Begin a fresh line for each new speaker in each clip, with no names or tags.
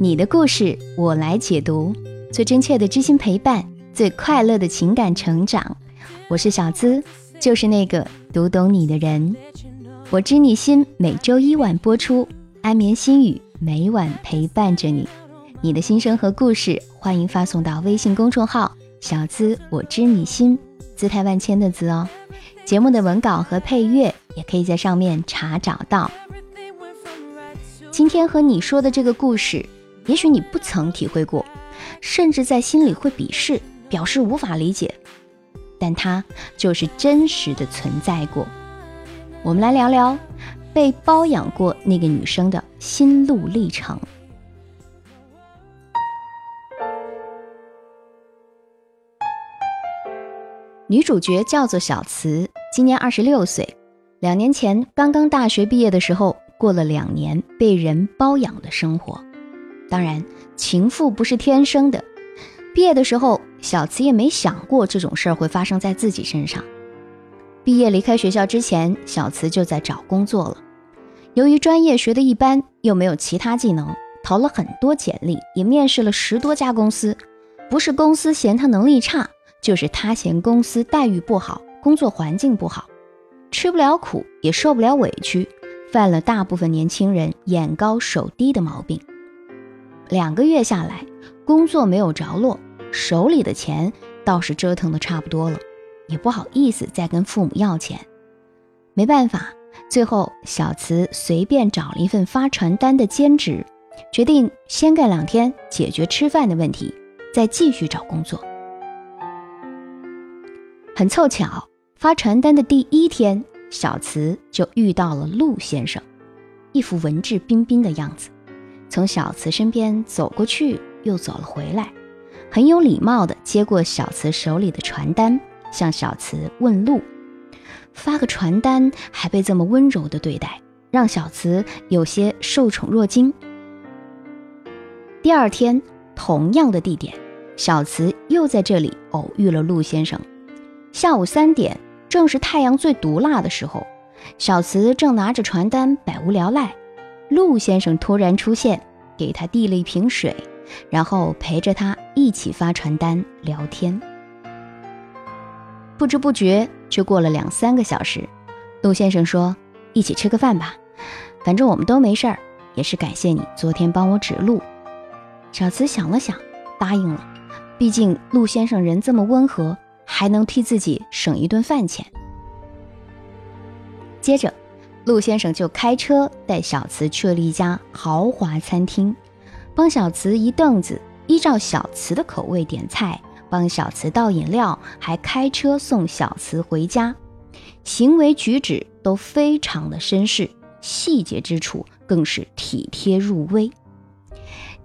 你的故事我来解读，最真切的知心陪伴，最快乐的情感成长。我是小资，就是那个读懂你的人。我知你心，每周一晚播出，安眠心语每晚陪伴着你。你的心声和故事，欢迎发送到微信公众号“小资我知你心”，姿态万千的“资”哦。节目的文稿和配乐也可以在上面查找到。今天和你说的这个故事。也许你不曾体会过，甚至在心里会鄙视，表示无法理解，但它就是真实的存在过。我们来聊聊被包养过那个女生的心路历程。女主角叫做小慈，今年二十六岁，两年前刚刚大学毕业的时候，过了两年被人包养的生活。当然，情妇不是天生的。毕业的时候，小慈也没想过这种事儿会发生在自己身上。毕业离开学校之前，小慈就在找工作了。由于专业学的一般，又没有其他技能，投了很多简历，也面试了十多家公司。不是公司嫌他能力差，就是他嫌公司待遇不好，工作环境不好，吃不了苦，也受不了委屈，犯了大部分年轻人眼高手低的毛病。两个月下来，工作没有着落，手里的钱倒是折腾的差不多了，也不好意思再跟父母要钱。没办法，最后小慈随便找了一份发传单的兼职，决定先干两天解决吃饭的问题，再继续找工作。很凑巧，发传单的第一天，小慈就遇到了陆先生，一副文质彬彬的样子。从小慈身边走过去，又走了回来，很有礼貌地接过小慈手里的传单，向小慈问路。发个传单还被这么温柔地对待，让小慈有些受宠若惊。第二天，同样的地点，小慈又在这里偶遇了陆先生。下午三点，正是太阳最毒辣的时候，小慈正拿着传单百无聊赖。陆先生突然出现，给他递了一瓶水，然后陪着他一起发传单聊天。不知不觉就过了两三个小时，陆先生说：“一起吃个饭吧，反正我们都没事儿，也是感谢你昨天帮我指路。”小慈想了想，答应了。毕竟陆先生人这么温和，还能替自己省一顿饭钱。接着。陆先生就开车带小慈去了一家豪华餐厅，帮小慈移凳子，依照小慈的口味点菜，帮小慈倒饮料，还开车送小慈回家，行为举止都非常的绅士，细节之处更是体贴入微。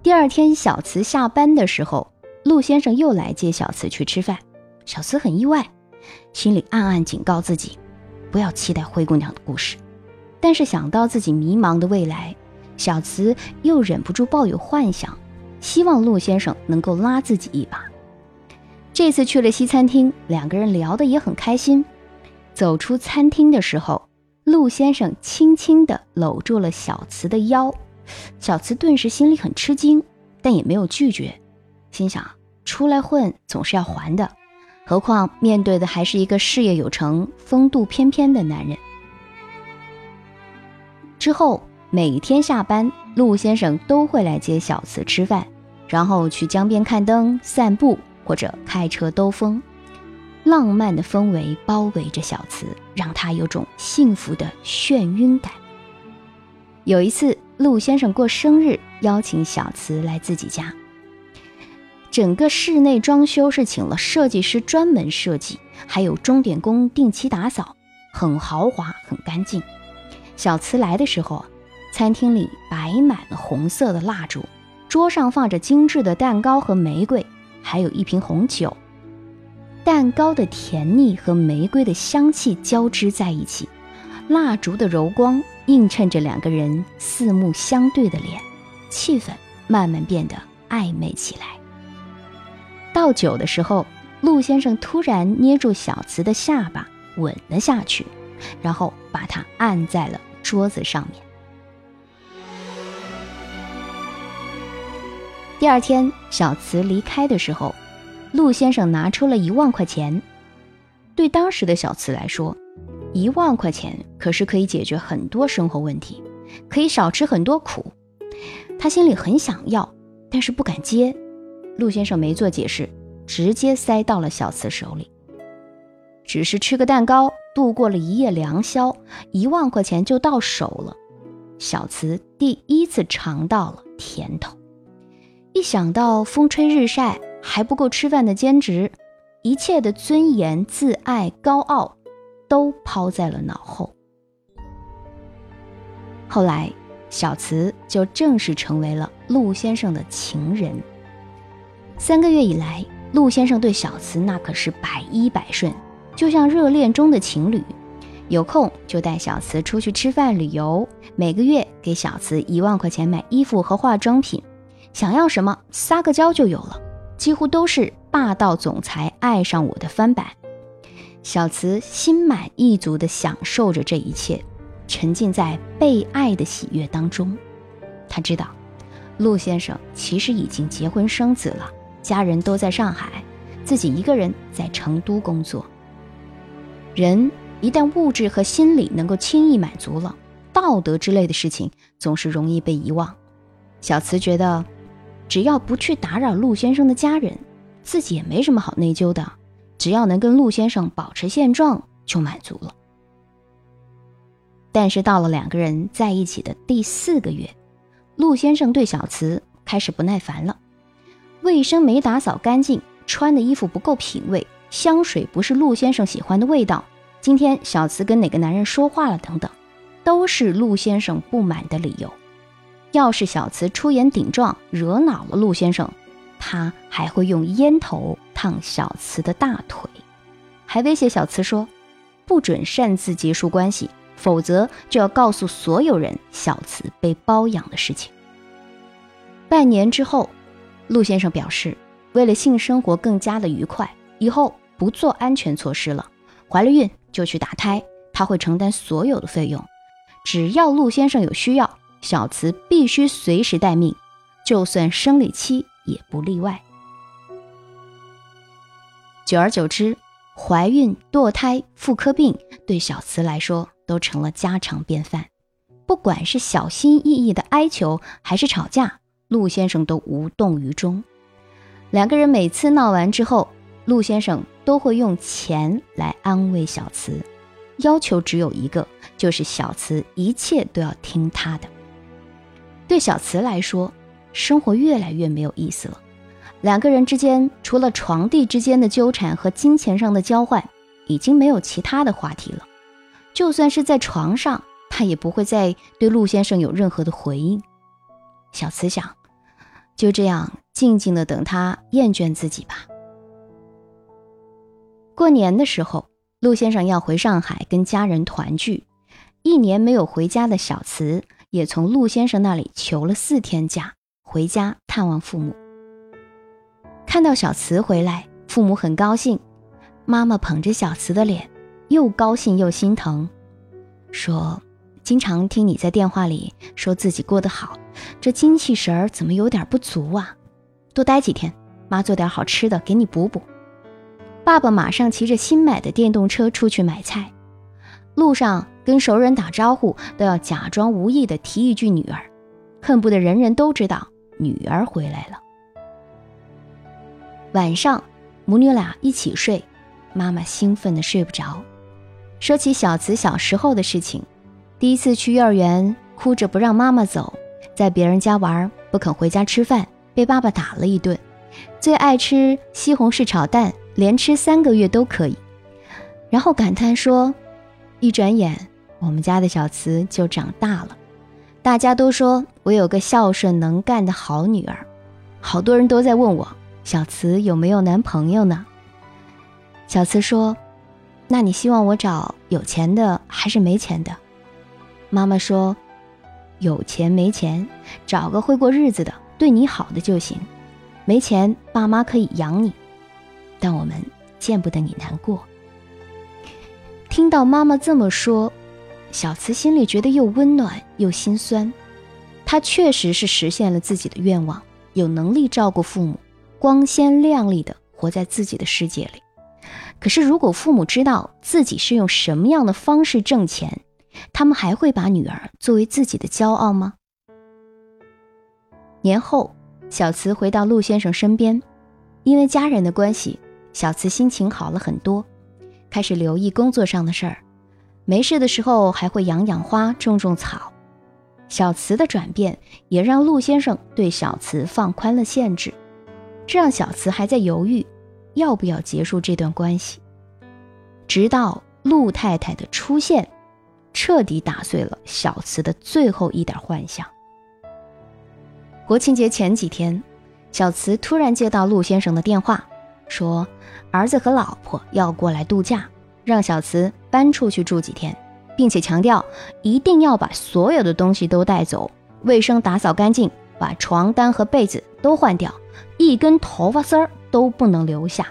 第二天小慈下班的时候，陆先生又来接小慈去吃饭，小慈很意外，心里暗暗警告自己，不要期待灰姑娘的故事。但是想到自己迷茫的未来，小慈又忍不住抱有幻想，希望陆先生能够拉自己一把。这次去了西餐厅，两个人聊得也很开心。走出餐厅的时候，陆先生轻轻地搂住了小慈的腰，小慈顿时心里很吃惊，但也没有拒绝，心想出来混总是要还的，何况面对的还是一个事业有成、风度翩翩的男人。之后每天下班，陆先生都会来接小慈吃饭，然后去江边看灯、散步，或者开车兜风。浪漫的氛围包围着小慈，让他有种幸福的眩晕感。有一次，陆先生过生日，邀请小慈来自己家。整个室内装修是请了设计师专门设计，还有钟点工定期打扫，很豪华，很干净。小慈来的时候，餐厅里摆满了红色的蜡烛，桌上放着精致的蛋糕和玫瑰，还有一瓶红酒。蛋糕的甜腻和玫瑰的香气交织在一起，蜡烛的柔光映衬着两个人四目相对的脸，气氛慢慢变得暧昧起来。倒酒的时候，陆先生突然捏住小慈的下巴，吻了下去。然后把它按在了桌子上面。第二天，小慈离开的时候，陆先生拿出了一万块钱。对当时的小慈来说，一万块钱可是可以解决很多生活问题，可以少吃很多苦。他心里很想要，但是不敢接。陆先生没做解释，直接塞到了小慈手里。只是吃个蛋糕，度过了一夜良宵，一万块钱就到手了。小慈第一次尝到了甜头。一想到风吹日晒还不够吃饭的兼职，一切的尊严、自爱、高傲，都抛在了脑后。后来，小慈就正式成为了陆先生的情人。三个月以来，陆先生对小慈那可是百依百顺。就像热恋中的情侣，有空就带小慈出去吃饭、旅游，每个月给小慈一万块钱买衣服和化妆品，想要什么撒个娇就有了，几乎都是霸道总裁爱上我的翻版。小慈心满意足地享受着这一切，沉浸在被爱的喜悦当中。他知道，陆先生其实已经结婚生子了，家人都在上海，自己一个人在成都工作。人一旦物质和心理能够轻易满足了，道德之类的事情总是容易被遗忘。小慈觉得，只要不去打扰陆先生的家人，自己也没什么好内疚的。只要能跟陆先生保持现状，就满足了。但是到了两个人在一起的第四个月，陆先生对小慈开始不耐烦了：卫生没打扫干净，穿的衣服不够品味。香水不是陆先生喜欢的味道。今天小慈跟哪个男人说话了？等等，都是陆先生不满的理由。要是小慈出言顶撞，惹恼了陆先生，他还会用烟头烫小慈的大腿，还威胁小慈说，不准擅自结束关系，否则就要告诉所有人小慈被包养的事情。半年之后，陆先生表示，为了性生活更加的愉快，以后。不做安全措施了，怀了孕就去打胎，他会承担所有的费用。只要陆先生有需要，小慈必须随时待命，就算生理期也不例外。久而久之，怀孕、堕胎、妇科病对小慈来说都成了家常便饭。不管是小心翼翼的哀求，还是吵架，陆先生都无动于衷。两个人每次闹完之后，陆先生。都会用钱来安慰小慈，要求只有一个，就是小慈一切都要听他的。对小慈来说，生活越来越没有意思了。两个人之间除了床地之间的纠缠和金钱上的交换，已经没有其他的话题了。就算是在床上，他也不会再对陆先生有任何的回应。小慈想，就这样静静的等他厌倦自己吧。过年的时候，陆先生要回上海跟家人团聚。一年没有回家的小慈也从陆先生那里求了四天假，回家探望父母。看到小慈回来，父母很高兴。妈妈捧着小慈的脸，又高兴又心疼，说：“经常听你在电话里说自己过得好，这精气神儿怎么有点不足啊？多待几天，妈做点好吃的给你补补。”爸爸马上骑着新买的电动车出去买菜，路上跟熟人打招呼都要假装无意的提一句“女儿”，恨不得人人都知道女儿回来了。晚上母女俩一起睡，妈妈兴奋的睡不着，说起小慈小时候的事情：第一次去幼儿园，哭着不让妈妈走，在别人家玩不肯回家吃饭，被爸爸打了一顿；最爱吃西红柿炒蛋。连吃三个月都可以，然后感叹说：“一转眼，我们家的小慈就长大了。大家都说我有个孝顺能干的好女儿，好多人都在问我小慈有没有男朋友呢？”小慈说：“那你希望我找有钱的还是没钱的？”妈妈说：“有钱没钱，找个会过日子的、对你好的就行。没钱，爸妈可以养你。”但我们见不得你难过。听到妈妈这么说，小慈心里觉得又温暖又心酸。她确实是实现了自己的愿望，有能力照顾父母，光鲜亮丽的活在自己的世界里。可是，如果父母知道自己是用什么样的方式挣钱，他们还会把女儿作为自己的骄傲吗？年后，小慈回到陆先生身边，因为家人的关系，小慈心情好了很多，开始留意工作上的事儿。没事的时候还会养养花、种种草。小慈的转变也让陆先生对小慈放宽了限制，这让小慈还在犹豫要不要结束这段关系。直到陆太太的出现，彻底打碎了小慈的最后一点幻想。国庆节前几天，小慈突然接到陆先生的电话，说儿子和老婆要过来度假。让小慈搬出去住几天，并且强调一定要把所有的东西都带走，卫生打扫干净，把床单和被子都换掉，一根头发丝儿都不能留下。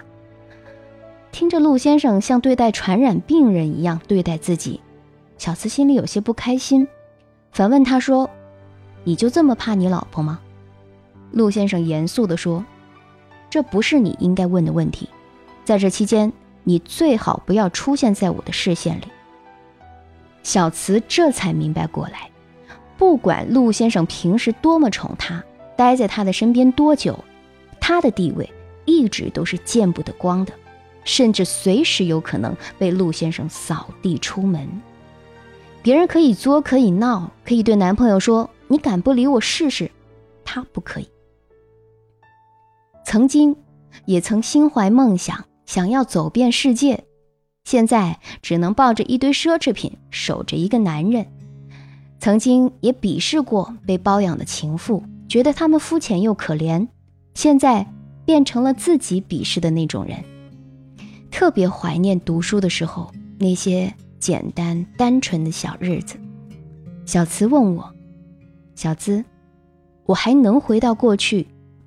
听着陆先生像对待传染病人一样对待自己，小慈心里有些不开心，反问他说：“你就这么怕你老婆吗？”陆先生严肃地说：“这不是你应该问的问题，在这期间。”你最好不要出现在我的视线里。小慈这才明白过来，不管陆先生平时多么宠她，待在他的身边多久，他的地位一直都是见不得光的，甚至随时有可能被陆先生扫地出门。别人可以作可以闹，可以对男朋友说：“你敢不理我试试？”他不可以。曾经，也曾心怀梦想。想要走遍世界，现在只能抱着一堆奢侈品守着一个男人。曾经也鄙视过被包养的情妇，觉得他们肤浅又可怜。现在变成了自己鄙视的那种人。特别怀念读书的时候那些简单单纯的小日子。小慈问我：“小资，我还能回到过去？”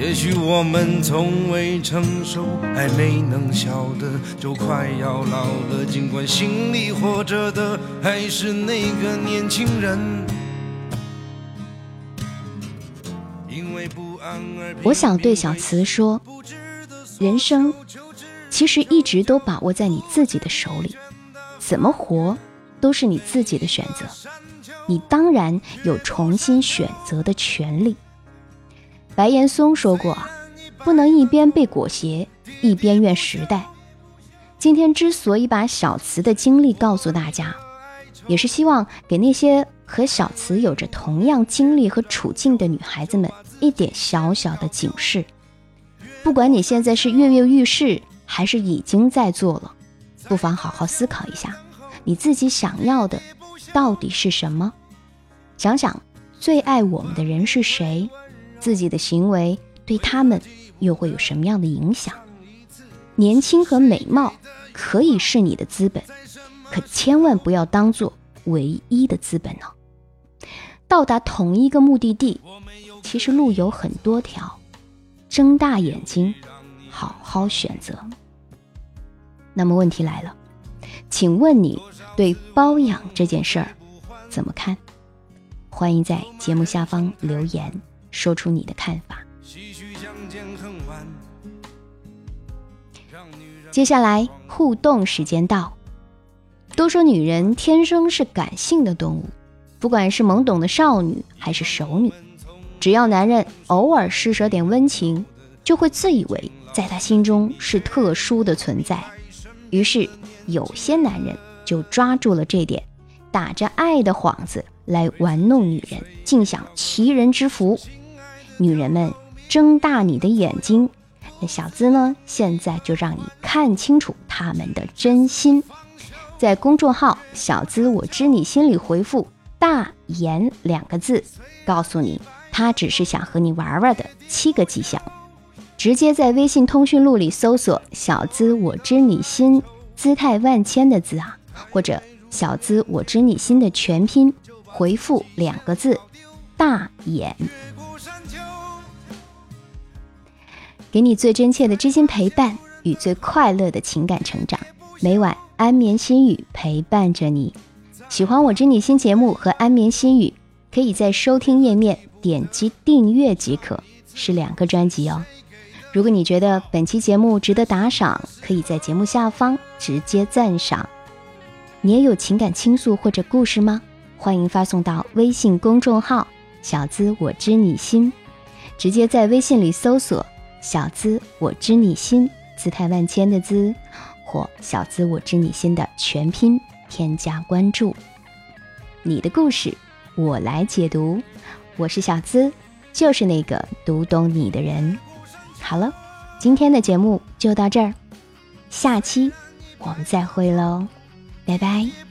也许我们从未成熟，还没能晓得，就快要老了。尽管心里活着的还是那个年轻人。因为不安而我想对小慈说，人生其实一直都把握在你自己的手里，怎么活都是你自己的选择，你当然有重新选择的权利。白岩松说过：“不能一边被裹挟，一边怨时代。”今天之所以把小慈的经历告诉大家，也是希望给那些和小慈有着同样经历和处境的女孩子们一点小小的警示。不管你现在是跃跃欲试，还是已经在做了，不妨好好思考一下，你自己想要的到底是什么？想想最爱我们的人是谁？自己的行为对他们又会有什么样的影响？年轻和美貌可以是你的资本，可千万不要当做唯一的资本呢。到达同一个目的地，其实路有很多条，睁大眼睛，好好选择。那么问题来了，请问你对包养这件事儿怎么看？欢迎在节目下方留言。说出你的看法。接下来互动时间到。都说女人天生是感性的动物，不管是懵懂的少女还是熟女，只要男人偶尔施舍点温情，就会自以为在他心中是特殊的存在。于是，有些男人就抓住了这点，打着爱的幌子来玩弄女人，尽享奇人之福。女人们睁大你的眼睛，那小资呢？现在就让你看清楚他们的真心。在公众号“小资我知你心”里回复“大言”两个字，告诉你他只是想和你玩玩的七个迹象。直接在微信通讯录里搜索“小资我知你心”，姿态万千的“资”啊，或者“小资我知你心”的全拼，回复两个字“大眼”，给你最真切的知心陪伴与最快乐的情感成长。每晚安眠心语陪伴着你。喜欢我知你心节目和安眠心语，可以在收听页面点击订阅即可，是两个专辑哦。如果你觉得本期节目值得打赏，可以在节目下方直接赞赏。你也有情感倾诉或者故事吗？欢迎发送到微信公众号“小资我知你心”，直接在微信里搜索“小资我知你心”，姿态万千的“资”或“小资我知你心”的全拼，添加关注。你的故事，我来解读。我是小资，就是那个读懂你的人。好了，今天的节目就到这儿，下期我们再会喽，拜拜。